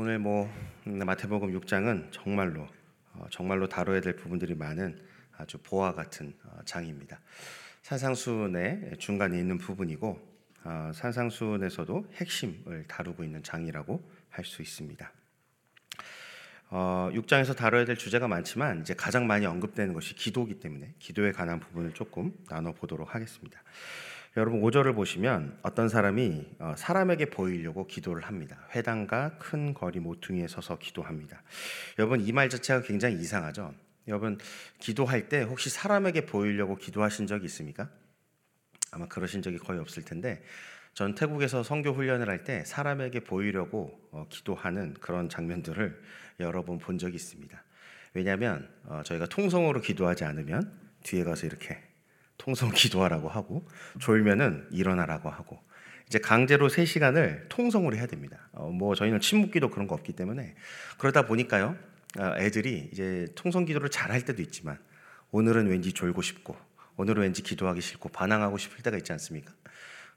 오늘 뭐 음, 마태복음 6장은 정말로 어, 정말로 다뤄야 될 부분들이 많은 아주 보화 같은 어, 장입니다. 산상순의 중간에 있는 부분이고 어, 산상순에서도 핵심을 다루고 있는 장이라고 할 수 있습니다. 어, 6장에서 다뤄야 될 주제가 많지만 이제 가장 많이 언급되는 것이 기도이기 때문에 기도에 관한 부분을 조금 나눠 보도록 하겠습니다. 여러분 5절을 보시면 어떤 사람이 어, 사람에게 보이려고 기도를 합니다. 회당과 큰 거리 모퉁이에 서서 기도합니다. 여러분 이 말 자체가 굉장히 이상하죠. 여러분 기도할 때 혹시 사람에게 보이려고 기도하신 적이 있습니까? 아마 그러신 적이 거의 없을 텐데 전 태국에서 선교 훈련을 할 때 사람에게 보이려고 어, 기도하는 그런 장면들을 여러 번 본 적이 있습니다. 왜냐하면 어, 저희가 통성으로 기도하지 않으면 뒤에 가서 이렇게 통성 기도하라고 하고 졸면은 일어나라고 하고 이제 강제로 3시간을 통성으로 해야 됩니다. 어, 뭐 저희는 침묵 기도 그런 거 없기 때문에 그러다 보니까요. 어, 애들이 이제 통성 기도를 잘 할 때도 있지만 오늘은 왠지 졸고 싶고 오늘은 왠지 기도하기 싫고 반항하고 싶을 때가 있지 않습니까?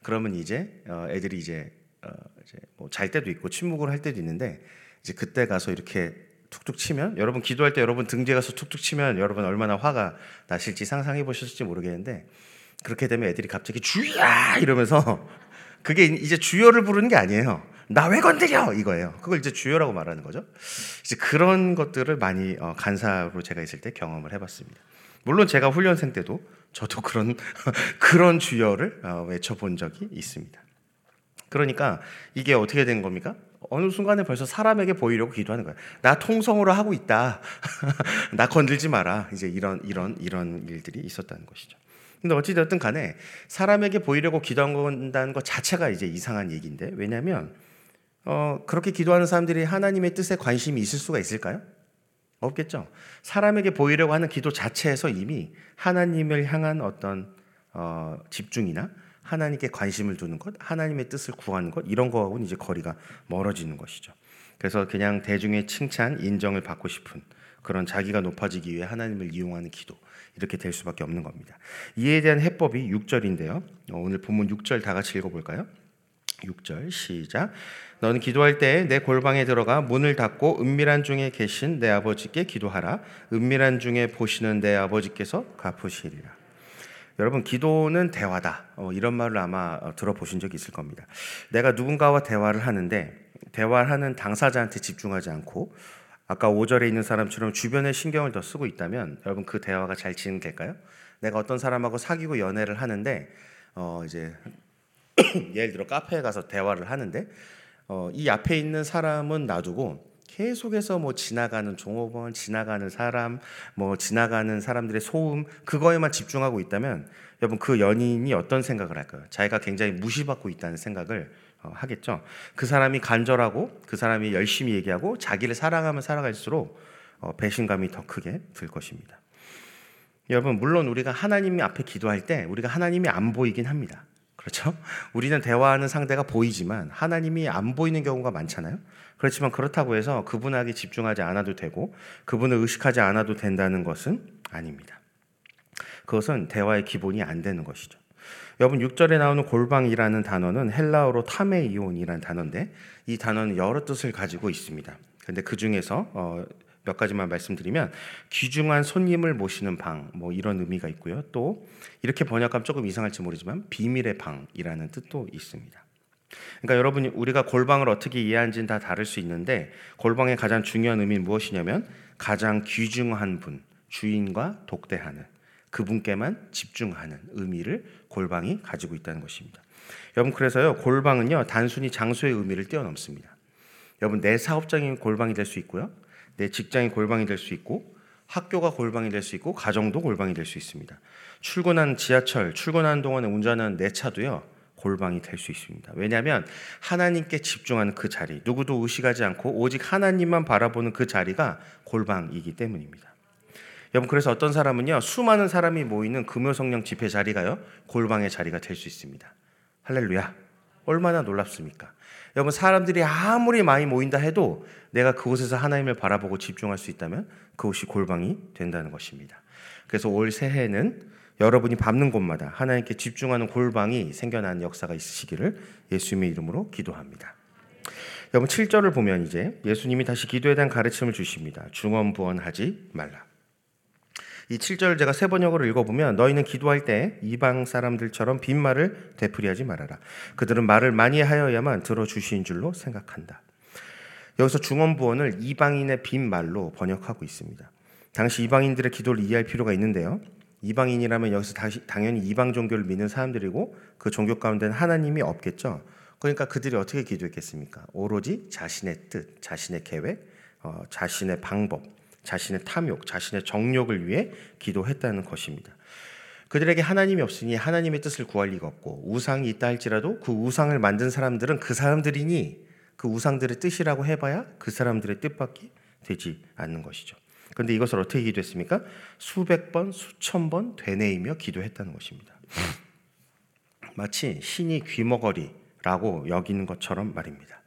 그러면 이제 어, 애들이 이제 어, 이제 뭐 잘 때도 있고 침묵을 할 때도 있는데 이제 그때 가서 이렇게 툭툭 치면 여러분 기도할 때 여러분 등지에 가서 툭툭 치면 여러분 얼마나 화가 나실지 상상해 보셨을지 모르겠는데 그렇게 되면 애들이 갑자기 주야 이러면서 그게 이제 주여를 부르는 게 아니에요. 나 왜 건드려 이거예요. 그걸 이제 주여라고 말하는 거죠. 이제 그런 것들을 많이 어, 간사로 제가 있을 때 경험을 해봤습니다. 물론 제가 훈련생 때도 저도 그런 그런 주여를 어, 외쳐본 적이 있습니다. 그러니까 이게 어떻게 된 겁니까? 어느 순간에 벌써 사람에게 보이려고 기도하는 거야. 나 통성으로 하고 있다. 나 건들지 마라. 이제 이런 이런 이런 일들이 있었다는 것이죠. 근데 어찌되었든 간에 사람에게 보이려고 기도한다는 것 자체가 이제 이상한 얘기인데 왜냐하면 어, 그렇게 기도하는 사람들이 하나님의 뜻에 관심이 있을 수가 있을까요? 없겠죠. 사람에게 보이려고 하는 기도 자체에서 이미 하나님을 향한 어떤 어, 집중이나 하나님께 관심을 두는 것, 하나님의 뜻을 구하는 것 이런 거하고는 이제 거리가 멀어지는 것이죠. 그래서 그냥 대중의 칭찬, 인정을 받고 싶은 그런 자기가 높아지기 위해 하나님을 이용하는 기도 이렇게 될 수밖에 없는 겁니다. 이에 대한 해법이 6절인데요. 오늘 본문 6절 다 같이 읽어볼까요? 6절 시작. 너는 기도할 때 내 골방에 들어가 문을 닫고 은밀한 중에 계신 내 아버지께 기도하라. 은밀한 중에 보시는 내 아버지께서 갚으시리라. 여러분 기도는 대화다. 어, 이런 말을 아마 어, 들어보신 적이 있을 겁니다. 내가 누군가와 대화를 하는데 대화하는 당사자한테 집중하지 않고 아까 5절에 있는 사람처럼 주변에 신경을 더 쓰고 있다면 여러분 그 대화가 잘 진행될까요? 내가 어떤 사람하고 사귀고 연애를 하는데 어 이제 예를 들어 카페에 가서 대화를 하는데 어, 이 앞에 있는 사람은 놔두고 계속해서 뭐 지나가는 종업원, 지나가는 사람, 뭐 지나가는 사람들의 소음 그거에만 집중하고 있다면 여러분 그 연인이 어떤 생각을 할까요? 자기가 굉장히 무시받고 있다는 생각을 어, 하겠죠. 그 사람이 간절하고 그 사람이 열심히 얘기하고 자기를 사랑하면 살아갈수록 어, 배신감이 더 크게 들 것입니다. 여러분 물론 우리가 하나님 앞에 기도할 때 우리가 하나님이 안 보이긴 합니다. 그렇죠? 우리는 대화하는 상대가 보이지만 하나님이 안 보이는 경우가 많잖아요. 그렇지만 그렇다고 해서 그분에게 집중하지 않아도 되고 그분을 의식하지 않아도 된다는 것은 아닙니다. 그것은 대화의 기본이 안 되는 것이죠. 여러분 6절에 나오는 골방이라는 단어는 헬라어로 타메이온이라는 단어인데 이 단어는 여러 뜻을 가지고 있습니다. 근데 그 중에서 어, 몇 가지만 말씀드리면 귀중한 손님을 모시는 방, 뭐 이런 의미가 있고요. 또 이렇게 번역하면 조금 이상할지 모르지만 비밀의 방이라는 뜻도 있습니다. 그러니까 여러분이 우리가 골방을 어떻게 이해하는지는 다 다를 수 있는데 골방의 가장 중요한 의미는 무엇이냐면 가장 귀중한 분, 주인과 독대하는 그분께만 집중하는 의미를 골방이 가지고 있다는 것입니다. 여러분 그래서요 골방은요 단순히 장소의 의미를 뛰어넘습니다. 여러분 내 사업장이 골방이 될 수 있고요. 내 직장이 골방이 될 수 있고 학교가 골방이 될 수 있고 가정도 골방이 될 수 있습니다. 출근한 지하철, 출근하는 동안에 운전하는 내 차도요. 골방이 될 수 있습니다. 왜냐하면 하나님께 집중하는 그 자리, 누구도 의식하지 않고 오직 하나님만 바라보는 그 자리가 골방이기 때문입니다. 여러분 그래서 어떤 사람은요 수많은 사람이 모이는 금요 성령 집회 자리가요 골방의 자리가 될 수 있습니다. 할렐루야. 얼마나 놀랍습니까? 여러분 사람들이 아무리 많이 모인다 해도 내가 그곳에서 하나님을 바라보고 집중할 수 있다면 그곳이 골방이 된다는 것입니다. 그래서 올 새해는 여러분이 밟는 곳마다 하나님께 집중하는 골방이 생겨난 역사가 있으시기를 예수님의 이름으로 기도합니다. 여러분 7절을 보면 이제 예수님이 다시 기도에 대한 가르침을 주십니다. 중언부언하지 말라. 이 7절을 제가 세 번역으로 읽어보면 너희는 기도할 때 이방 사람들처럼 빈말을 되풀이하지 말아라. 그들은 말을 많이 하여야만 들어주신 줄로 생각한다. 여기서 중언부언을 이방인의 빈말로 번역하고 있습니다. 당시 이방인들의 기도를 이해할 필요가 있는데요. 이방인이라면 여기서 다시, 당연히 이방 종교를 믿는 사람들이고 그 종교 가운데는 하나님이 없겠죠. 그러니까 그들이 어떻게 기도했겠습니까? 오로지 자신의 뜻, 자신의 계획, 어, 자신의 방법, 자신의 탐욕, 자신의 정욕을 위해 기도했다는 것입니다. 그들에게 하나님이 없으니 하나님의 뜻을 구할 리가 없고 우상이 있다 할지라도 그 우상을 만든 사람들은 그 사람들이니 그 우상들의 뜻이라고 해봐야 그 사람들의 뜻밖에 되지 않는 것이죠. 그런데 이것을 어떻게 기도했습니까? 수백 번, 수천 번 되뇌이며 기도했다는 것입니다. 마치 신이 귀머거리라고 여기는 것처럼 말입니다.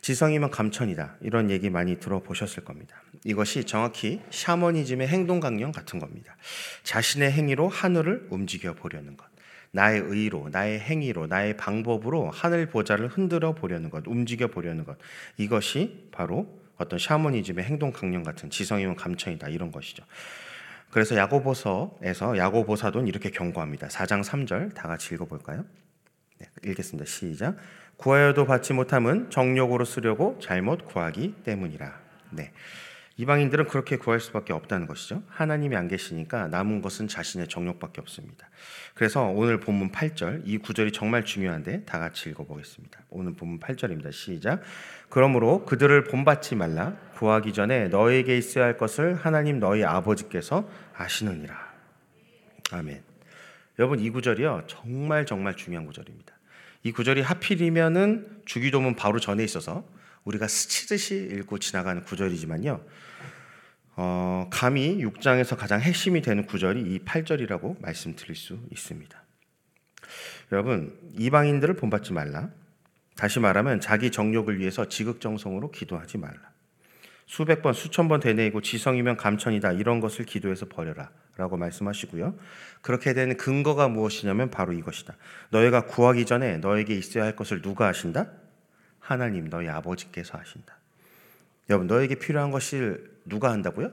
지성이면 감천이다. 이런 얘기 많이 들어보셨을 겁니다. 이것이 정확히 샤머니즘의 행동 강령 같은 겁니다. 자신의 행위로 하늘을 움직여 보려는 것. 나의 의로, 나의 행위로, 나의 방법으로 하늘 보좌를 흔들어 보려는 것, 움직여 보려는 것. 이것이 바로 어떤 샤머니즘의 행동 강령 같은 지성이면 감천이다 이런 것이죠. 그래서 야고보서에서 야고보 사도는 이렇게 경고합니다. 4장 3절 다 같이 읽어볼까요? 네, 읽겠습니다. 시작. 구하여도 받지 못함은 정욕으로 쓰려고 잘못 구하기 때문이라. 네. 이방인들은 그렇게 구할 수밖에 없다는 것이죠. 하나님이 안 계시니까 남은 것은 자신의 정욕밖에 없습니다. 그래서 오늘 본문 8절 이 구절이 정말 중요한데 다 같이 읽어보겠습니다. 오늘 본문 8절입니다. 시작. 그러므로 그들을 본받지 말라. 구하기 전에 너에게 있어야 할 것을 하나님 너희 아버지께서 아시느니라. 아멘. 여러분 이 구절이요 정말 정말 중요한 구절입니다. 이 구절이 하필이면은 주기도문 바로 전에 있어서 우리가 스치듯이 읽고 지나가는 구절이지만요. 어, 감히 6장에서 가장 핵심이 되는 구절이 이 8절이라고 말씀드릴 수 있습니다. 여러분, 이방인들을 본받지 말라. 다시 말하면 자기 정욕을 위해서 지극정성으로 기도하지 말라. 수백 번, 수천 번 되뇌이고 지성이면 감천이다. 이런 것을 기도해서 버려라. 라고 말씀하시고요. 그렇게 되는 근거가 무엇이냐면 바로 이것이다. 너희가 구하기 전에 너에게 있어야 할 것을 누가 아신다? 하나님 너희 아버지께서 하신다. 여러분 너에게 필요한 것을 누가 한다고요?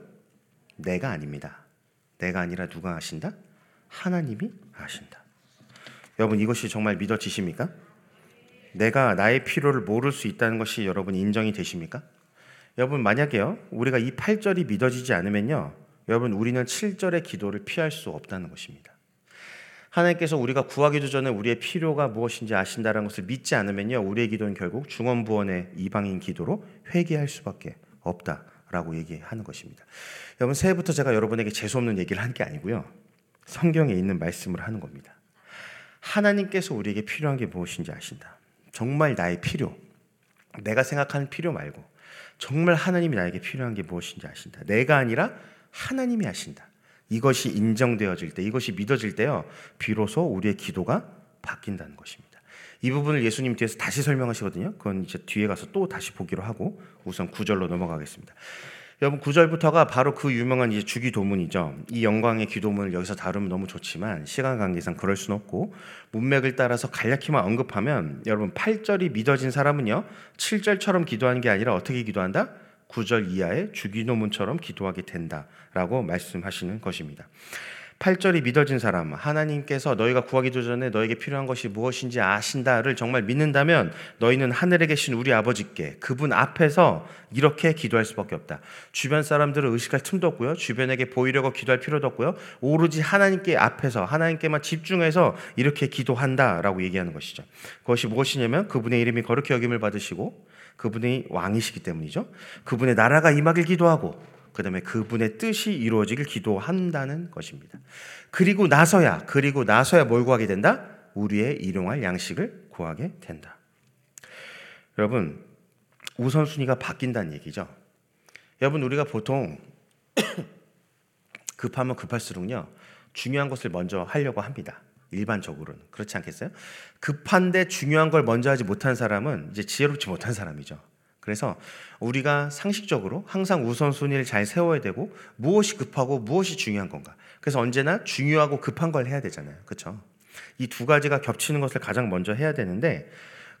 내가 아닙니다. 내가 아니라 누가 하신다? 하나님이 하신다. 여러분 이것이 정말 믿어지십니까? 내가 나의 필요를 모를 수 있다는 것이 여러분 인정이 되십니까? 여러분 만약에요 우리가 이 8절이 믿어지지 않으면요 여러분 우리는 7절의 기도를 피할 수 없다는 것입니다. 하나님께서 우리가 구하기도 전에 우리의 필요가 무엇인지 아신다는 것을 믿지 않으면요 우리의 기도는 결국 중원부원의 이방인 기도로 회개할 수밖에 없다라고 얘기하는 것입니다. 여러분 새해부터 제가 여러분에게 재수 없는 얘기를 한 게 아니고요 성경에 있는 말씀을 하는 겁니다. 하나님께서 우리에게 필요한 게 무엇인지 아신다. 정말 나의 필요, 내가 생각하는 필요 말고 정말 하나님이 나에게 필요한 게 무엇인지 아신다. 내가 아니라 하나님이 아신다. 이것이 인정되어질 때, 이것이 믿어질 때요, 비로소 우리의 기도가 바뀐다는 것입니다. 이 부분을 예수님 뒤에서 다시 설명하시거든요. 그건 이제 뒤에 가서 또 다시 보기로 하고 우선 구절로 넘어가겠습니다. 여러분 9절부터가 바로 그 유명한 이제 주기도문이죠. 이 영광의 기도문을 여기서 다루면 너무 좋지만 시간 관계상 그럴 수는 없고 문맥을 따라서 간략히만 언급하면 여러분 8절이 믿어진 사람은요. 7절처럼 기도하는 게 아니라 어떻게 기도한다? 9절 이하의 주기도문처럼 기도하게 된다라고 말씀하시는 것입니다. 8절이 믿어진 사람, 하나님께서 너희가 구하기도 전에 너에게 필요한 것이 무엇인지 아신다를 정말 믿는다면 너희는 하늘에 계신 우리 아버지께 그분 앞에서 이렇게 기도할 수밖에 없다. 주변 사람들을 의식할 틈도 없고요. 주변에게 보이려고 기도할 필요도 없고요. 오로지 하나님께 앞에서 하나님께만 집중해서 이렇게 기도한다라고 얘기하는 것이죠. 그것이 무엇이냐면 그분의 이름이 거룩히 여김을 받으시고 그분이 왕이시기 때문이죠. 그분의 나라가 임하길 기도하고 그다음에 그분의 뜻이 이루어지길 기도한다는 것입니다. 그리고 나서야 그리고 나서야 뭘 구하게 된다? 우리의 일용할 양식을 구하게 된다. 여러분 우선순위가 바뀐다는 얘기죠. 여러분 우리가 보통 급하면 급할수록요 중요한 것을 먼저 하려고 합니다. 일반적으로는 그렇지 않겠어요? 급한데 중요한 걸 먼저 하지 못한 사람은 이제 지혜롭지 못한 사람이죠. 그래서 우리가 상식적으로 항상 우선순위를 잘 세워야 되고 무엇이 급하고 무엇이 중요한 건가. 그래서 언제나 중요하고 급한 걸 해야 되잖아요. 그렇죠? 이 두 가지가 겹치는 것을 가장 먼저 해야 되는데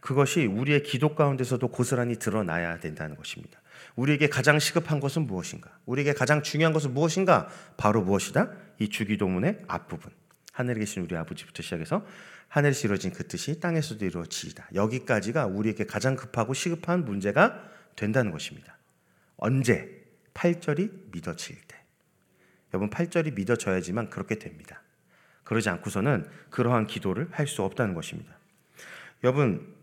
그것이 우리의 기도 가운데서도 고스란히 드러나야 된다는 것입니다. 우리에게 가장 시급한 것은 무엇인가? 우리에게 가장 중요한 것은 무엇인가? 바로 무엇이다? 이 주기도문의 앞부분. 하늘에 계신 우리 아버지부터 시작해서 하늘에서 이루어진 그 뜻이 땅에서도 이루어지이다. 여기까지가 우리에게 가장 급하고 시급한 문제가 된다는 것입니다. 언제? 8절이 믿어질 때. 여러분 8절이 믿어져야지만 그렇게 됩니다. 그러지 않고서는 그러한 기도를 할 수 없다는 것입니다. 여러분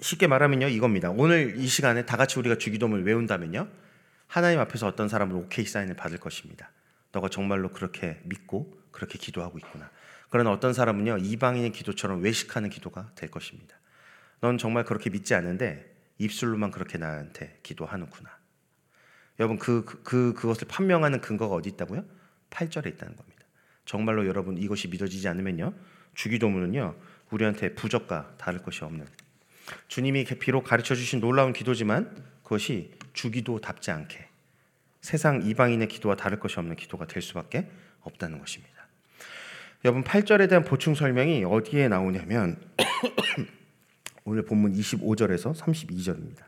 쉽게 말하면요 이겁니다. 오늘 이 시간에 다 같이 우리가 주기도문을 외운다면요 하나님 앞에서 어떤 사람은 오케이 사인을 받을 것입니다. 너가 정말로 그렇게 믿고 그렇게 기도하고 있구나. 그러나 어떤 사람은요 이방인의 기도처럼 외식하는 기도가 될 것입니다. 넌 정말 그렇게 믿지 않는데 입술로만 그렇게 나한테 기도하는구나. 여러분 그, 그, 그 그것을 판명하는 근거가 어디 있다고요? 8절에 있다는 겁니다. 정말로 여러분 이것이 믿어지지 않으면요 주기도문은요 우리한테 부적과 다를 것이 없는 주님이 비록 가르쳐 주신 놀라운 기도지만 그것이 주기도답지 않게 세상 이방인의 기도와 다를 것이 없는 기도가 될 수밖에 없다는 것입니다. 여러분 8절에 대한 보충 설명이 어디에 나오냐면 오늘 본문 25절에서 32절입니다.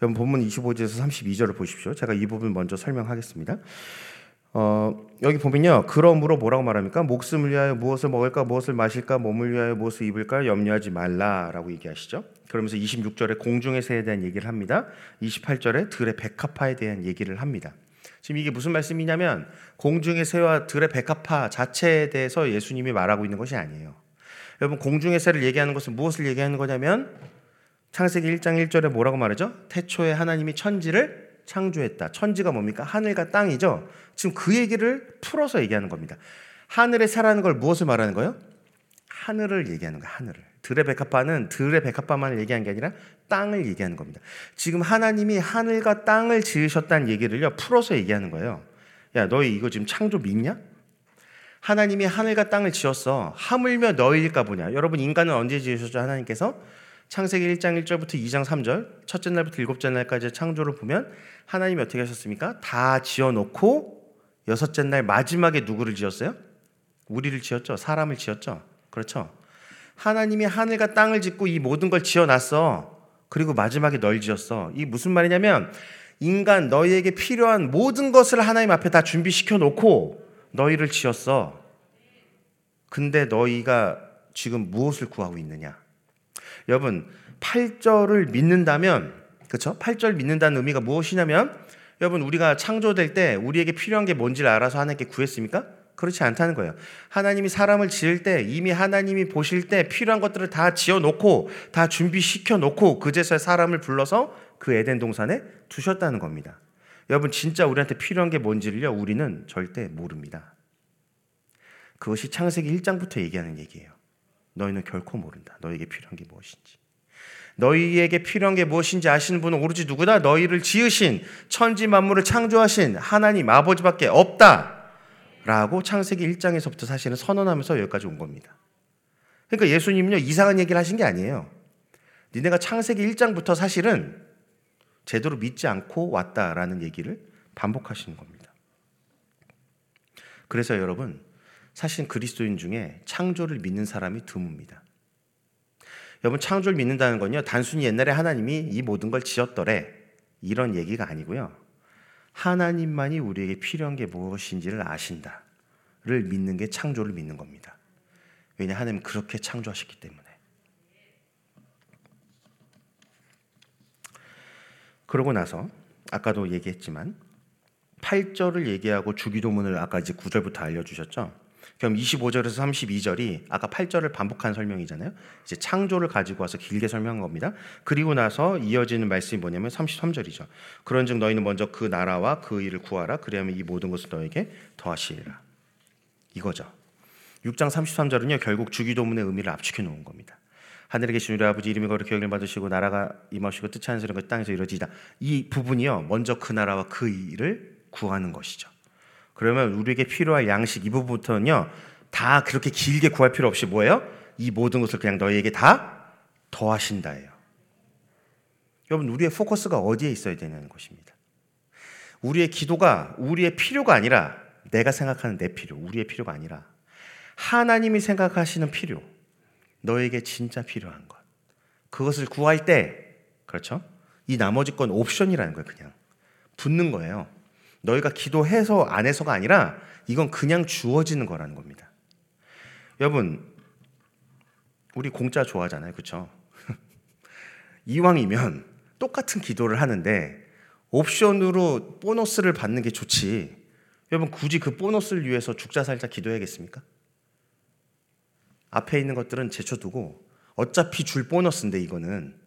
여러분 본문 25절에서 32절을 보십시오. 제가 이 부분 먼저 설명하겠습니다. 어, 여기 보면요. 그러므로 뭐라고 말합니까? 목숨을 위하여 무엇을 먹을까, 무엇을 마실까, 몸을 위하여 무엇을 입을까 염려하지 말라라고 얘기하시죠. 그러면서 26절에 공중의 새에 대한 얘기를 합니다. 28절에 들의 백합화에 대한 얘기를 합니다. 지금 이게 무슨 말씀이냐면 공중의 새와 들의 백합화 자체에 대해서 예수님이 말하고 있는 것이 아니에요. 여러분 공중의 새를 얘기하는 것은 무엇을 얘기하는 거냐면 창세기 1장 1절에 뭐라고 말하죠? 태초에 하나님이 천지를 창조했다. 천지가 뭡니까? 하늘과 땅이죠. 지금 그 얘기를 풀어서 얘기하는 겁니다. 하늘에 살아는 걸 무엇을 말하는 거예요? 하늘을 얘기하는 거예요. 하늘을. 들의 백합화는 들의 백합화만을 얘기한 게 아니라 땅을 얘기하는 겁니다. 지금 하나님이 하늘과 땅을 지으셨다는 얘기를요 풀어서 얘기하는 거예요. 야 너희 이거 지금 창조 믿냐? 하나님이 하늘과 땅을 지었어. 하물며 너희일까 보냐. 여러분 인간은 언제 지으셨죠? 하나님께서 창세기 1장 1절부터 2장 3절, 첫째 날부터 일곱째 날까지 창조를 보면 하나님이 어떻게 하셨습니까? 다 지어놓고 여섯째 날 마지막에 누구를 지었어요? 우리를 지었죠. 사람을 지었죠. 그렇죠. 하나님이 하늘과 땅을 짓고 이 모든 걸 지어놨어. 그리고 마지막에 널 지었어. 이 무슨 말이냐면 인간 너희에게 필요한 모든 것을 하나님 앞에 다 준비시켜 놓고 너희를 지었어. 근데 너희가 지금 무엇을 구하고 있느냐? 여러분 8절을 믿는다면 그렇죠? 8절 믿는다는 의미가 무엇이냐면 여러분 우리가 창조될 때 우리에게 필요한 게 뭔지를 알아서 하나님께 구했습니까? 그렇지 않다는 거예요. 하나님이 사람을 지을 때 이미 하나님이 보실 때 필요한 것들을 다 지어 놓고 다 준비시켜 놓고 그제서야 사람을 불러서 그 에덴 동산에 두셨다는 겁니다. 여러분 진짜 우리한테 필요한 게 뭔지를요 우리는 절대 모릅니다. 그것이 창세기 1장부터 얘기하는 얘기예요. 너희는 결코 모른다. 너에게 필요한 게 무엇인지. 너희에게 필요한 게 무엇인지 아시는 분은 오로지 누구다? 너희를 지으신 천지 만물을 창조하신 하나님 아버지밖에 없다. 라고 창세기 1장에서부터 사실은 선언하면서 여기까지 온 겁니다. 그러니까 예수님은요, 이상한 얘기를 하신 게 아니에요. 니네가 창세기 1장부터 사실은 제대로 믿지 않고 왔다라는 얘기를 반복하시는 겁니다. 그래서 여러분, 사실 그리스도인 중에 창조를 믿는 사람이 드뭅니다. 여러분 창조를 믿는다는 건요 단순히 옛날에 하나님이 이 모든 걸 지었더래 이런 얘기가 아니고요 하나님만이 우리에게 필요한 게 무엇인지를 아신다를 믿는 게 창조를 믿는 겁니다. 왜냐 하나님 그렇게 창조하셨기 때문에. 그러고 나서 아까도 얘기했지만 8절을 얘기하고 주기도문을 아까 이제 9절부터 알려 주셨죠. 그럼 25절에서 32절이 아까 8절을 반복한 설명이잖아요. 이제 창조를 가지고 와서 길게 설명한 겁니다. 그리고 나서 이어지는 말씀이 뭐냐면 33절이죠. 그런즉 너희는 먼저 그 나라와 그 일을 구하라. 그리하면 이 모든 것을 너에게 더하시리라. 이거죠. 6장 33절은요. 결국 주기도문의 의미를 압축해 놓은 겁니다. 하늘에 계신 우리 아버지 이름이 거룩히 여김을 받으시고 나라가 임하시고 뜻하는 소리가 땅에서 이루어지다. 이 부분이요. 먼저 그 나라와 그 일을 구하는 것이죠. 그러면 우리에게 필요할 양식 이 부분부터는요 다 그렇게 길게 구할 필요 없이 뭐예요? 이 모든 것을 그냥 너희에게 다 더하신다예요. 여러분 우리의 포커스가 어디에 있어야 되는 것입니다. 우리의 기도가 우리의 필요가 아니라 내가 생각하는 내 필요, 우리의 필요가 아니라 하나님이 생각하시는 필요, 너에게 진짜 필요한 것. 그것을 구할 때 그렇죠? 이 나머지 건 옵션이라는 거예요, 그냥. 붙는 거예요. 너희가 기도해서 안 해서가 아니라 이건 그냥 주어지는 거라는 겁니다. 여러분, 우리 공짜 좋아하잖아요. 그렇죠? 이왕이면 똑같은 기도를 하는데 옵션으로 보너스를 받는 게 좋지. 여러분 굳이 그 보너스를 위해서 죽자 살자 기도해야겠습니까? 앞에 있는 것들은 제쳐두고 어차피 줄 보너스인데 이거는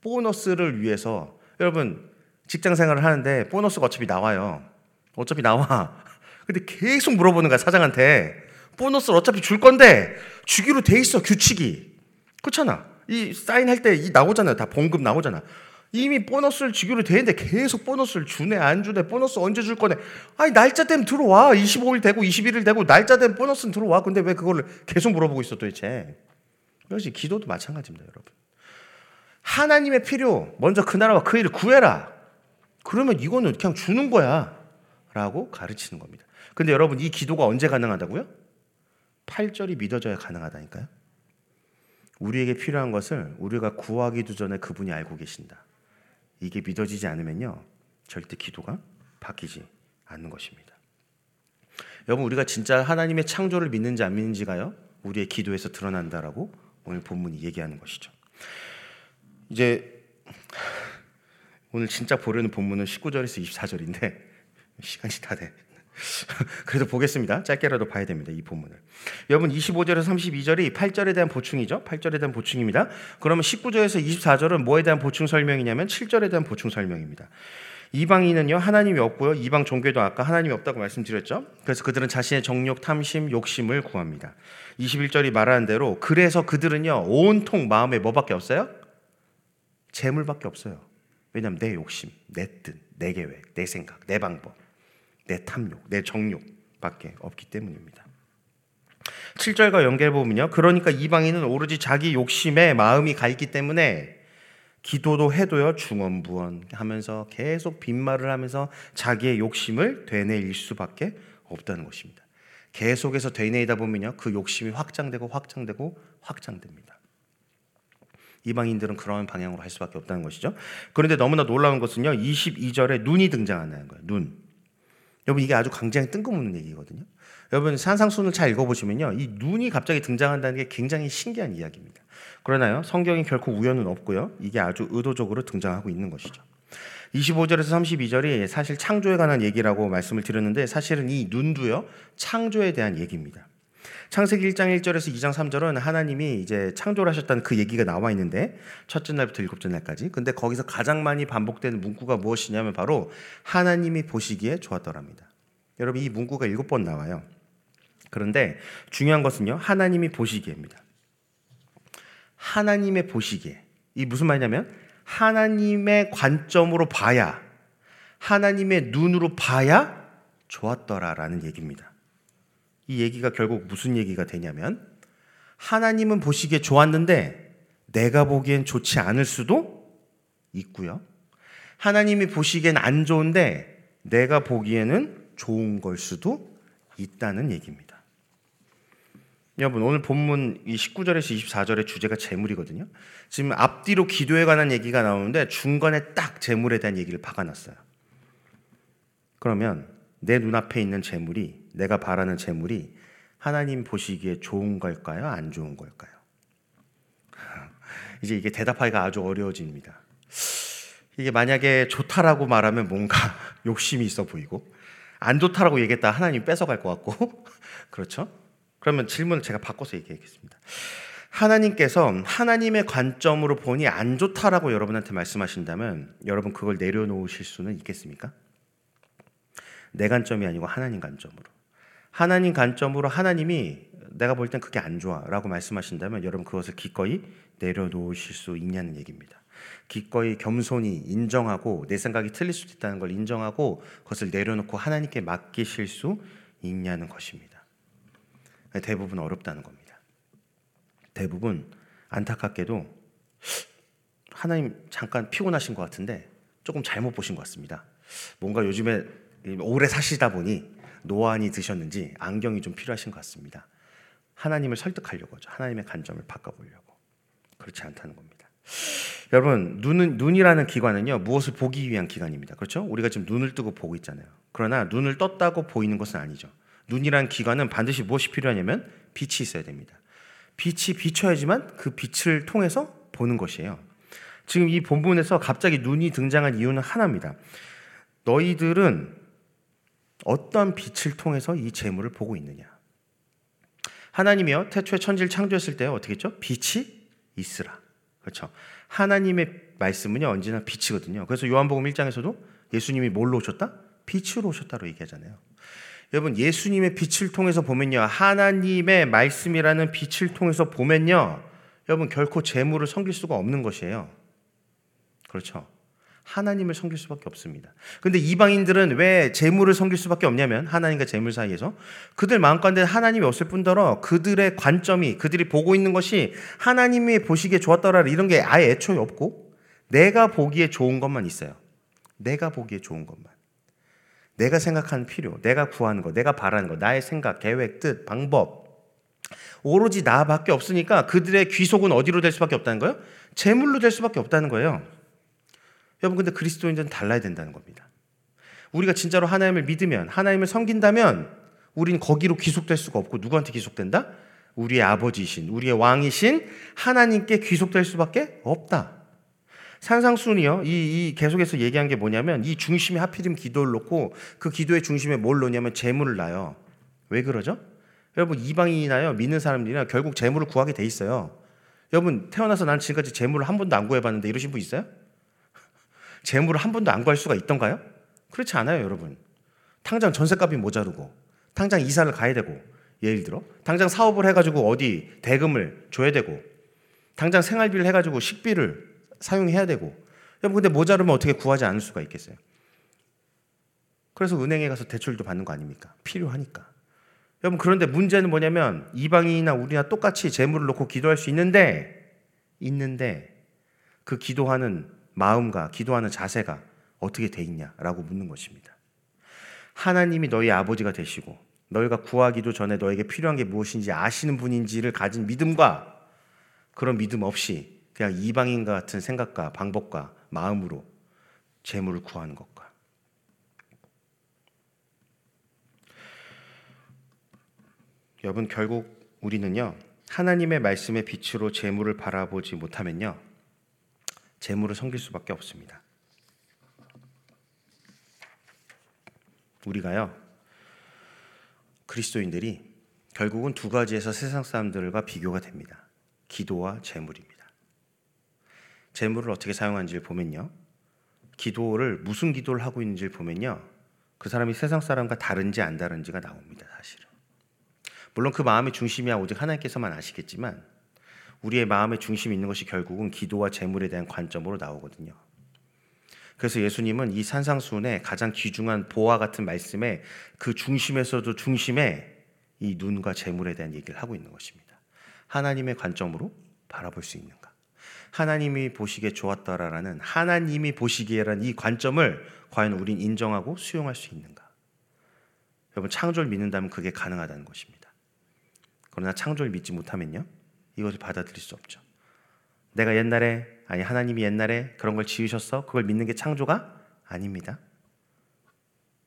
보너스를 위해서 여러분 직장 생활을 하는데 보너스가 어차피 나와요. 어차피 나와. 근데 계속 물어보는 거야 사장한테 보너스를 어차피 줄 건데 주기로 돼 있어 규칙이. 그렇잖아. 이 사인할 때 이 나오잖아요. 다 봉급 나오잖아. 이미 보너스를 주기로 돼 있는데 계속 보너스를 주네 안 주네 보너스 언제 줄 거네 아니 날짜 되면 들어와 25일 되고 21일 되고 날짜 되면 보너스는 들어와 근데 왜 그거를 계속 물어보고 있어 도대체 그것이 기도도 마찬가지입니다 여러분 하나님의 필요 먼저 그 나라와 그 일을 구해라 그러면 이거는 그냥 주는 거야 라고 가르치는 겁니다 근데 여러분 이 기도가 언제 가능하다고요? 8절이 믿어져야 가능하다니까요 우리에게 필요한 것을 우리가 구하기도 전에 그분이 알고 계신다 이게 믿어지지 않으면요. 절대 기도가 바뀌지 않는 것입니다. 여러분 우리가 진짜 하나님의 창조를 믿는지 안 믿는지가요. 우리의 기도에서 드러난다라고 오늘 본문이 얘기하는 것이죠. 이제 오늘 진짜 보려는 본문은 19절에서 24절인데 시간이 다 돼. 그래도 보겠습니다. 짧게라도 봐야 됩니다. 이 본문을. 여러분 25절에서 32절이 8절에 대한 보충이죠. 8절에 대한 보충입니다. 그러면 19절에서 24절은 뭐에 대한 보충 설명이냐면 7절에 대한 보충 설명입니다. 이방인은요 하나님이 없고요 이방 종교도 아까 하나님이 없다고 말씀드렸죠. 그래서 그들은 자신의 정욕, 탐심, 욕심을 구합니다. 21절이 말하는 대로 그래서 그들은요 온통 마음에 뭐밖에 없어요? 재물밖에 없어요. 왜냐하면 내 욕심, 내 뜻, 내 계획, 내 생각, 내 방법. 내 탐욕, 내 정욕밖에 없기 때문입니다. 7절과 연결해 보면요. 그러니까 이방인은 오로지 자기 욕심에 마음이 가 있기 때문에 기도도 해도요 중언부언 하면서 계속 빈말을 하면서 자기의 욕심을 되뇌일 수밖에 없다는 것입니다. 계속해서 되뇌이다 보면요 그 욕심이 확장되고 확장되고 확장됩니다. 이방인들은 그런 방향으로 할 수밖에 없다는 것이죠. 그런데 너무나 놀라운 것은요 22절에 눈이 등장한다는 거예요. 눈. 여러분 이게 아주 굉장히 뜬금없는 얘기거든요. 여러분 산상순을 잘 읽어보시면요, 이 눈이 갑자기 등장한다는 게 굉장히 신기한 이야기입니다. 그러나요, 성경이 결코 우연은 없고요, 이게 아주 의도적으로 등장하고 있는 것이죠. 25절에서 32절이 사실 창조에 관한 얘기라고 말씀을 드렸는데 사실은 이 눈도요 창조에 대한 얘기입니다. 창세기 1장 1절에서 2장 3절은 하나님이 이제 창조를 하셨다는 그 얘기가 나와 있는데 첫째 날부터 일곱째 날까지. 근데 거기서 가장 많이 반복되는 문구가 무엇이냐면 바로 하나님이 보시기에 좋았더랍니다. 여러분 이 문구가 일곱 번 나와요. 그런데 중요한 것은요. 하나님이 보시기에입니다. 하나님의 보시기에. 이 무슨 말이냐면 하나님의 관점으로 봐야 하나님의 눈으로 봐야 좋았더라라는 얘기입니다. 이 얘기가 결국 무슨 얘기가 되냐면 하나님은 보시기에 좋았는데 내가 보기엔 좋지 않을 수도 있고요. 하나님이 보시기엔 안 좋은데 내가 보기에는 좋은 걸 수도 있다는 얘기입니다. 여러분 오늘 본문 이 19절에서 24절의 주제가 재물이거든요. 지금 앞뒤로 기도에 관한 얘기가 나오는데 중간에 딱 재물에 대한 얘기를 박아놨어요. 그러면 내 눈앞에 있는 재물이 내가 바라는 재물이 하나님 보시기에 좋은 걸까요? 안 좋은 걸까요? 이제 이게 대답하기가 아주 어려워집니다. 이게 만약에 좋다라고 말하면 뭔가 욕심이 있어 보이고 안 좋다라고 얘기했다 하나님 뺏어갈 것 같고 그렇죠? 그러면 질문을 제가 바꿔서 얘기하겠습니다. 하나님께서 하나님의 관점으로 보니 안 좋다라고 여러분한테 말씀하신다면 여러분 그걸 내려놓으실 수는 있겠습니까? 내 관점이 아니고 하나님 관점으로. 하나님 관점으로 하나님이 내가 볼 땐 그게 안 좋아라고 말씀하신다면 여러분 그것을 기꺼이 내려놓으실 수 있냐는 얘기입니다. 기꺼이 겸손히 인정하고 내 생각이 틀릴 수도 있다는 걸 인정하고 그것을 내려놓고 하나님께 맡기실 수 있냐는 것입니다. 대부분 어렵다는 겁니다. 대부분 안타깝게도 하나님 잠깐 피곤하신 것 같은데 조금 잘못 보신 것 같습니다. 뭔가 요즘에 오래 사시다 보니 노안이 드셨는지 안경이 좀 필요하신 것 같습니다. 하나님을 설득하려고 하죠. 하나님의 관점을 바꿔보려고. 그렇지 않다는 겁니다. 여러분 눈은 눈이라는 기관은요 무엇을 보기 위한 기관입니다. 그렇죠? 우리가 지금 눈을 뜨고 보고 있잖아요. 그러나 눈을 떴다고 보이는 것은 아니죠. 눈이란 기관은 반드시 무엇이 필요하냐면 빛이 있어야 됩니다. 빛이 비춰야지만 그 빛을 통해서 보는 것이에요. 지금 이 본문에서 갑자기 눈이 등장한 이유는 하나입니다. 너희들은 어떤 빛을 통해서 이 재물을 보고 있느냐? 하나님이요 태초에 천지를 창조했을 때 어떻게 했죠? 빛이 있으라. 그렇죠. 하나님의 말씀은요 언제나 빛이거든요. 그래서 요한복음 1장에서도 예수님이 뭘로 오셨다? 빛으로 오셨다로 얘기하잖아요. 여러분 예수님의 빛을 통해서 보면요 하나님의 말씀이라는 빛을 통해서 보면요 여러분 결코 재물을 섬길 수가 없는 것이에요. 그렇죠. 하나님을 섬길 수밖에 없습니다. 근데 이방인들은 왜 재물을 섬길 수밖에 없냐면 하나님과 재물 사이에서 그들 마음 가운데 하나님이 없을 뿐더러 그들의 관점이 그들이 보고 있는 것이 하나님이 보시기에 좋았더라 이런 게 아예 애초에 없고 내가 보기에 좋은 것만 있어요. 내가 보기에 좋은 것만. 내가 생각하는 필요, 내가 구하는 거, 내가 바라는 거, 나의 생각, 계획, 뜻, 방법. 오로지 나밖에 없으니까 그들의 귀속은 어디로 될 수밖에 없다는 거예요? 재물로 될 수밖에 없다는 거예요. 여러분 근데 그리스도인들은 달라야 된다는 겁니다. 우리가 진짜로 하나님을 믿으면 하나님을 섬긴다면 우리는 거기로 귀속될 수가 없고 누구한테 귀속된다? 우리의 아버지이신 우리의 왕이신 하나님께 귀속될 수밖에 없다. 산상순이요. 이, 이 계속해서 얘기한 게 뭐냐면 이 중심에 하필이면 기도를 놓고 그 기도의 중심에 뭘 놓냐면 재물을 놔요. 왜 그러죠? 여러분 이방인이나요 믿는 사람들이나 결국 재물을 구하게 돼 있어요. 여러분 태어나서 난 지금까지 재물을 한 번도 안 구해봤는데 이러신 분 있어요? 재물을 한 번도 안 구할 수가 있던가요? 그렇지 않아요, 여러분. 당장 전세값이 모자르고, 당장 이사를 가야 되고, 예를 들어, 당장 사업을 해가지고 어디 대금을 줘야 되고, 당장 생활비를 해가지고 식비를 사용해야 되고, 여러분, 근데 모자르면 어떻게 구하지 않을 수가 있겠어요? 그래서 은행에 가서 대출도 받는 거 아닙니까? 필요하니까. 여러분, 그런데 문제는 뭐냐면, 이방인이나 우리나 똑같이 재물을 놓고 기도할 수 있는데, 있는데, 그 기도하는 마음과 기도하는 자세가 어떻게 돼 있냐라고 묻는 것입니다. 하나님이 너희 아버지가 되시고 너희가 구하기도 전에 너에게 필요한 게 무엇인지 아시는 분인지를 가진 믿음과 그런 믿음 없이 그냥 이방인과 같은 생각과 방법과 마음으로 재물을 구하는 것과 여러분 결국 우리는요 하나님의 말씀의 빛으로 재물을 바라보지 못하면요 재물을 섬길 수밖에 없습니다. 우리가요 그리스도인들이 결국은 두 가지에서 세상 사람들과 비교가 됩니다. 기도와 재물입니다. 재물을 어떻게 사용하는지를 보면요. 기도를 무슨 기도를 하고 있는지를 보면요. 그 사람이 세상 사람과 다른지 안 다른지가 나옵니다. 사실은. 물론 그 마음의 중심이야 오직 하나님께서만 아시겠지만 우리의 마음의 중심이 있는 것이 결국은 기도와 재물에 대한 관점으로 나오거든요. 그래서 예수님은 이 산상수훈의 가장 귀중한 보화 같은 말씀에 그 중심에서도 중심에 이 눈과 재물에 대한 얘기를 하고 있는 것입니다. 하나님의 관점으로 바라볼 수 있는가? 하나님이 보시기에 좋았더라라는 하나님이 보시기에란 이 관점을 과연 우린 인정하고 수용할 수 있는가? 여러분 창조를 믿는다면 그게 가능하다는 것입니다. 그러나 창조를 믿지 못하면요. 이것을 받아들일 수 없죠. 내가 옛날에 아니 하나님이 옛날에 그런 걸 지으셨어? 그걸 믿는 게 창조가 아닙니다.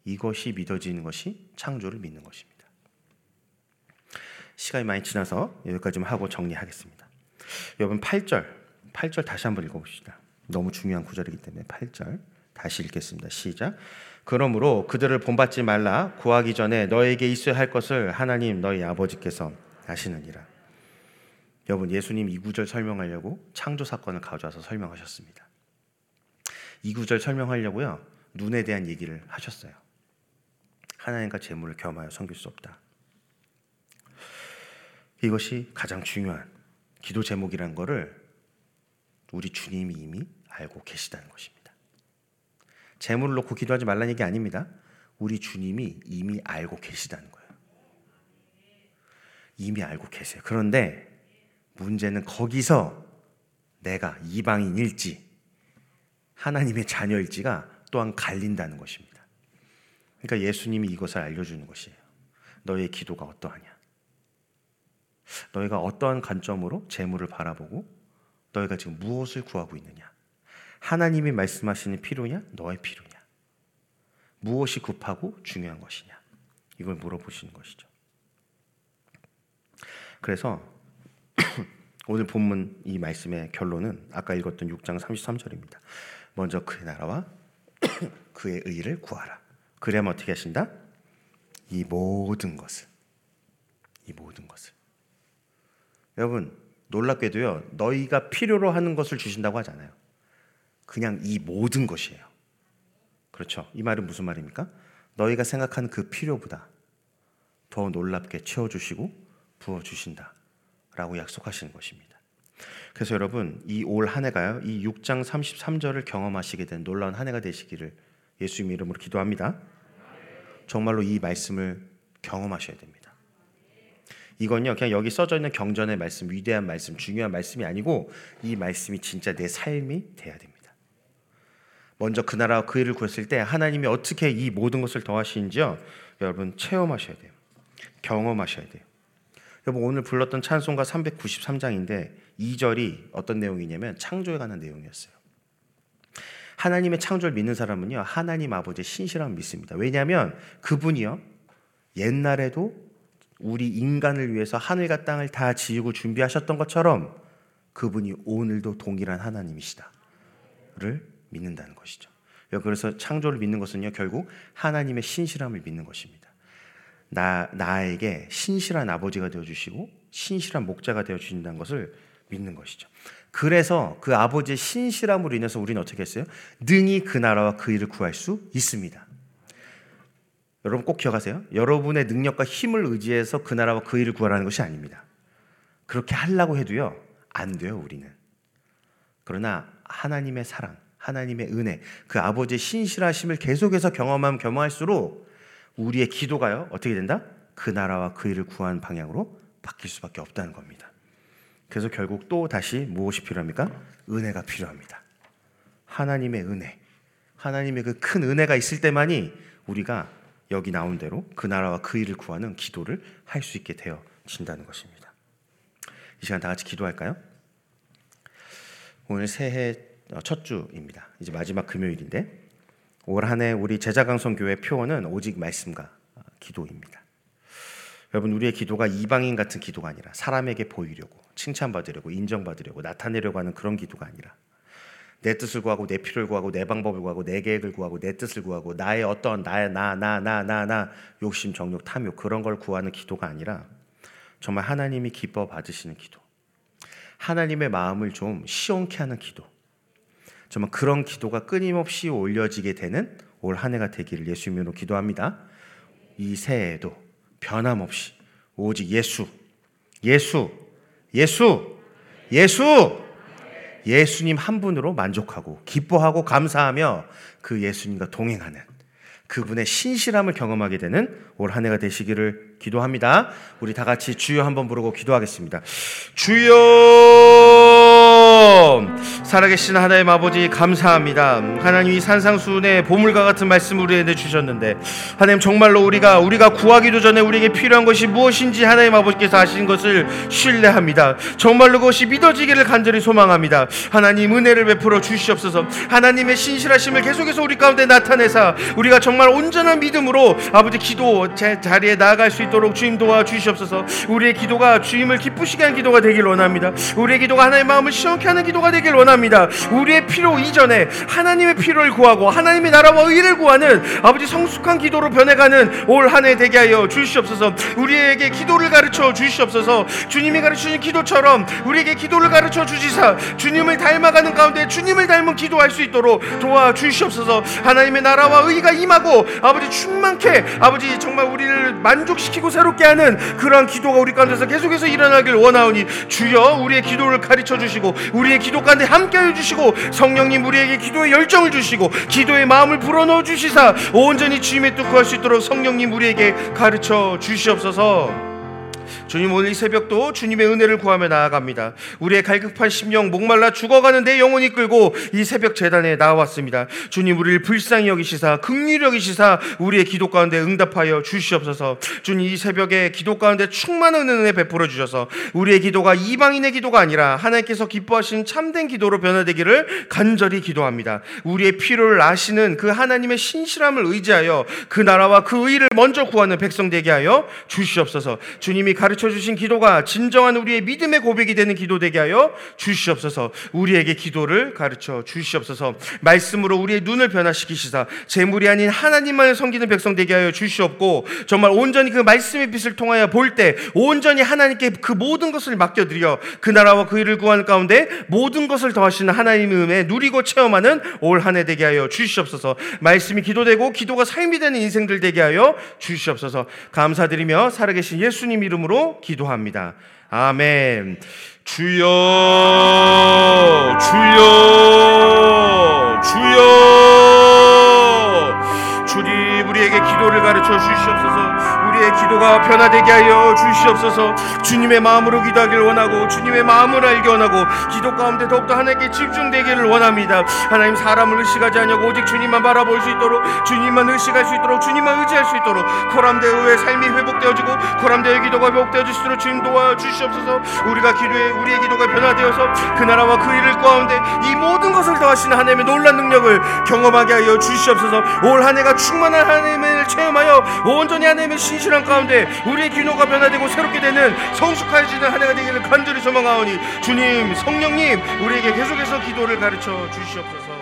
이것이 믿어지는 것이 창조를 믿는 것입니다. 시간이 많이 지나서 여기까지 좀 하고 정리하겠습니다. 여러분 8절 8절 다시 한번 읽어봅시다. 너무 중요한 구절이기 때문에 8절 다시 읽겠습니다. 시작. 그러므로 그들을 본받지 말라 구하기 전에 너에게 있어야 할 것을 하나님 너희 아버지께서 아시느니라. 여러분 예수님 이 구절 설명하려고 창조 사건을 가져와서 설명하셨습니다. 이 구절 설명하려고요 눈에 대한 얘기를 하셨어요. 하나님과 재물을 겸하여 섬길 수 없다. 이것이 가장 중요한 기도 제목이라는 것을 우리 주님이 이미 알고 계시다는 것입니다. 재물을 놓고 기도하지 말라는 얘기 아닙니다. 우리 주님이 이미 알고 계시다는 거예요. 이미 알고 계세요. 그런데 문제는 거기서 내가 이방인일지 하나님의 자녀일지가 또한 갈린다는 것입니다. 그러니까 예수님이 이것을 알려주는 것이에요. 너의 기도가 어떠하냐? 너희가 어떠한 관점으로 재물을 바라보고 너희가 지금 무엇을 구하고 있느냐? 하나님이 말씀하시는 필요냐? 너의 필요냐? 무엇이 급하고 중요한 것이냐? 이걸 물어보시는 것이죠. 그래서 오늘 본문 이 말씀의 결론은 아까 읽었던 6장 33절입니다. 먼저 그의 나라와 그의 의를 구하라. 그래야만 어떻게 하신다? 이 모든 것을 이 모든 것을 여러분 놀랍게도요 너희가 필요로 하는 것을 주신다고 하잖아요. 그냥 이 모든 것이에요. 그렇죠? 이 말은 무슨 말입니까? 너희가 생각하는 그 필요보다 더 놀랍게 채워주시고 부어주신다 라고 약속하시는 것입니다. 그래서 여러분 이 올 한 해가요 이 6장 33절을 경험하시게 된 놀라운 한 해가 되시기를 예수님 이름으로 기도합니다. 정말로 이 말씀을 경험하셔야 됩니다. 이건요 그냥 여기 써져 있는 경전의 말씀, 위대한 말씀, 중요한 말씀이 아니고 이 말씀이 진짜 내 삶이 돼야 됩니다. 먼저 그 나라와 그 일을 구했을 때 하나님이 어떻게 이 모든 것을 더하시는지요 여러분 체험하셔야 돼요. 경험하셔야 돼요. 여러분 오늘 불렀던 찬송가 393장인데 2절이 어떤 내용이냐면 창조에 관한 내용이었어요. 하나님의 창조를 믿는 사람은요 하나님 아버지의 신실함을 믿습니다. 왜냐하면 그분이요 옛날에도 우리 인간을 위해서 하늘과 땅을 다 지으고 준비하셨던 것처럼 그분이 오늘도 동일한 하나님이시다를 믿는다는 것이죠. 그래서 창조를 믿는 것은요 결국 하나님의 신실함을 믿는 것입니다. 나 나에게 신실한 아버지가 되어 주시고 신실한 목자가 되어 주신다는 것을 믿는 것이죠. 그래서 그 아버지의 신실함으로 인해서 우리는 어떻게 했어요? 능히 그 나라와 그 일을 구할 수 있습니다. 여러분 꼭 기억하세요. 여러분의 능력과 힘을 의지해서 그 나라와 그 일을 구하라는 것이 아닙니다. 그렇게 하려고 해도요, 안 돼요, 우리는. 그러나 하나님의 사랑, 하나님의 은혜, 그 아버지의 신실하심을 계속해서 경험하면 경험할수록 우리의 기도가요, 어떻게 된다? 그 나라와 그 일을 구하는 방향으로 바뀔 수밖에 없다는 겁니다. 그래서 결국 또 다시 무엇이 필요합니까? 은혜가 필요합니다. 하나님의 은혜. 하나님의 그 큰 은혜가 있을 때만이 우리가 여기 나온 대로 그 나라와 그 일을 구하는 기도를 할 수 있게 되어진다는 것입니다. 이 시간 다 같이 기도할까요? 오늘 새해 첫 주입니다. 이제 마지막 금요일인데 올 한 해 우리 제자강성교회 표어는 오직 말씀과 기도입니다. 여러분 우리의 기도가 이방인 같은 기도가 아니라 사람에게 보이려고 칭찬받으려고 인정받으려고 나타내려고 하는 그런 기도가 아니라 내 뜻을 구하고 내 필요를 구하고 내 방법을 구하고 내 계획을 구하고 내 뜻을 구하고 나의 어떤 나의 나 나 나 나 나 욕심 정욕 탐욕 그런 걸 구하는 기도가 아니라 정말 하나님이 기뻐 받으시는 기도 하나님의 마음을 좀 시원케 하는 기도 정말 그런 기도가 끊임없이 올려지게 되는 올 한 해가 되기를 예수님으로 기도합니다. 이 새해에도 변함없이 오직 예수, 예수, 예수, 예수, 예수님 한 분으로 만족하고 기뻐하고 감사하며 그 예수님과 동행하는 그분의 신실함을 경험하게 되는 올 한 해가 되시기를 기도합니다. 우리 다 같이 주여 한번 부르고 기도하겠습니다. 주여 살아계신 하나님 아버지 감사합니다. 하나님 이 산상수훈의 보물과 같은 말씀 우리에게 주셨는데 하나님 정말로 우리가 우리가 구하기도 전에 우리에게 필요한 것이 무엇인지 하나님 아버지께서 아시는 것을 신뢰합니다. 정말로 그것이 믿어지기를 간절히 소망합니다. 하나님 은혜를 베풀어 주시옵소서. 하나님의 신실하심을 계속해서 우리 가운데 나타내사 우리가 정말 온전한 믿음으로 아버지 기도 제 자리에 나아갈 수 있도록 주님 도와 주시옵소서. 우리의 기도가 주님을 기쁘시게 하는 기도가 되길 원합니다. 우리의 기도가 하나님의 마음을 시원케 하는 기도가 되길 원합니다. 우리의 필요 이전에 하나님의 필요를 구하고 하나님의 나라와 의를 구하는 아버지 성숙한 기도로 변해가는 올 한 해 되게 하여 주시옵소서. 우리에게 기도를 가르쳐 주시옵소서. 주님이 가르치는 기도처럼 우리에게 기도를 가르쳐 주시사 주님을 닮아가는 가운데 주님을 닮은 기도할 수 있도록 도와 주시옵소서. 하나님의 나라와 의가 임하고 아버지 충만케 아버지 정말 우리를 만족시키고 새롭게 하는 그러한 기도가 우리 가운데서 계속해서 일어나길 원하오니 주여 우리의 기도를 가르쳐 주시고 우리의 기도 가운데 함께 해 주시고 성령님 우리에게 기도의 열정을 주시고 기도의 마음을 불어넣어 주시사 온전히 주님의 뜻 구할 수 있도록 성령님 우리에게 가르쳐 주시옵소서. 주님 오늘 이 새벽도 주님의 은혜를 구하며 나아갑니다. 우리의 갈급한 심령 목말라 죽어가는 내 영혼이 끌고 이 새벽 재단에 나왔습니다. 주님 우리를 불쌍히 여기시사 극률히 여기시사 우리의 기도 가운데 응답하여 주시옵소서. 주님 이 새벽에 기도 가운데 충만한 은혜 베풀어 주셔서 우리의 기도가 이방인의 기도가 아니라 하나님께서 기뻐하신 참된 기도로 변화되기를 간절히 기도합니다. 우리의 필요를 아시는 그 하나님의 신실함을 의지하여 그 나라와 그 의를 먼저 구하는 백성 되게 하여 주시옵소서. 주님이 가르쳐 주신 기도가 진정한 우리의 믿음의 고백이 되는 기도 되게 하여 주시옵소서. 우리에게 기도를 가르쳐 주시옵소서. 말씀으로 우리의 눈을 변화시키시사 재물이 아닌 하나님만을 섬기는 백성 되게 하여 주시옵고 정말 온전히 그 말씀의 빛을 통하여 볼 때 온전히 하나님께 그 모든 것을 맡겨드려 그 나라와 그 일을 구하는 가운데 모든 것을 더하시는 하나님의 은혜 누리고 체험하는 올 한 해 되게 하여 주시옵소서. 말씀이 기도되고 기도가 삶이 되는 인생들 되게 하여 주시옵소서. 감사드리며 살아계신 예수님 이름으로 기도합니다. 아멘. 주여, 주여, 주여. 주님 우리에게 기도를 가르쳐 주시옵소서. 우리의 기도가 변화되게 하여 주시옵소서. 주님의 마음으로 기도하기를 원하고 주님의 마음을 알기 원하고 기도 가운데 더욱더 하나님께 집중되기를 원합니다. 하나님 사람을 의식하지 않냐고 오직 주님만 바라볼 수 있도록 주님만 의식할 수 있도록 주님만 의지할 수 있도록 코람대오의 삶이 회복되어지고 코람대오의 기도가 회복되어질 수 있도록 주님 도와주시옵소서. 우리가 기도에 우리의 기도가 변화되어서 그 나라와 그 일을 가운데 이 모든 것을 더하시는 하나님의 놀란 능력을 경험하게 하여 주시옵소서. 올 한 해가 충만한 하나님을 체험하여 온전히 하나님의 신 실한 가운데 우리의 기도가 변화되고 새롭게 되는 성숙해지는 한 해가 되기를 간절히 소망하오니 주님 성령님 우리에게 계속해서 기도를 가르쳐 주시옵소서.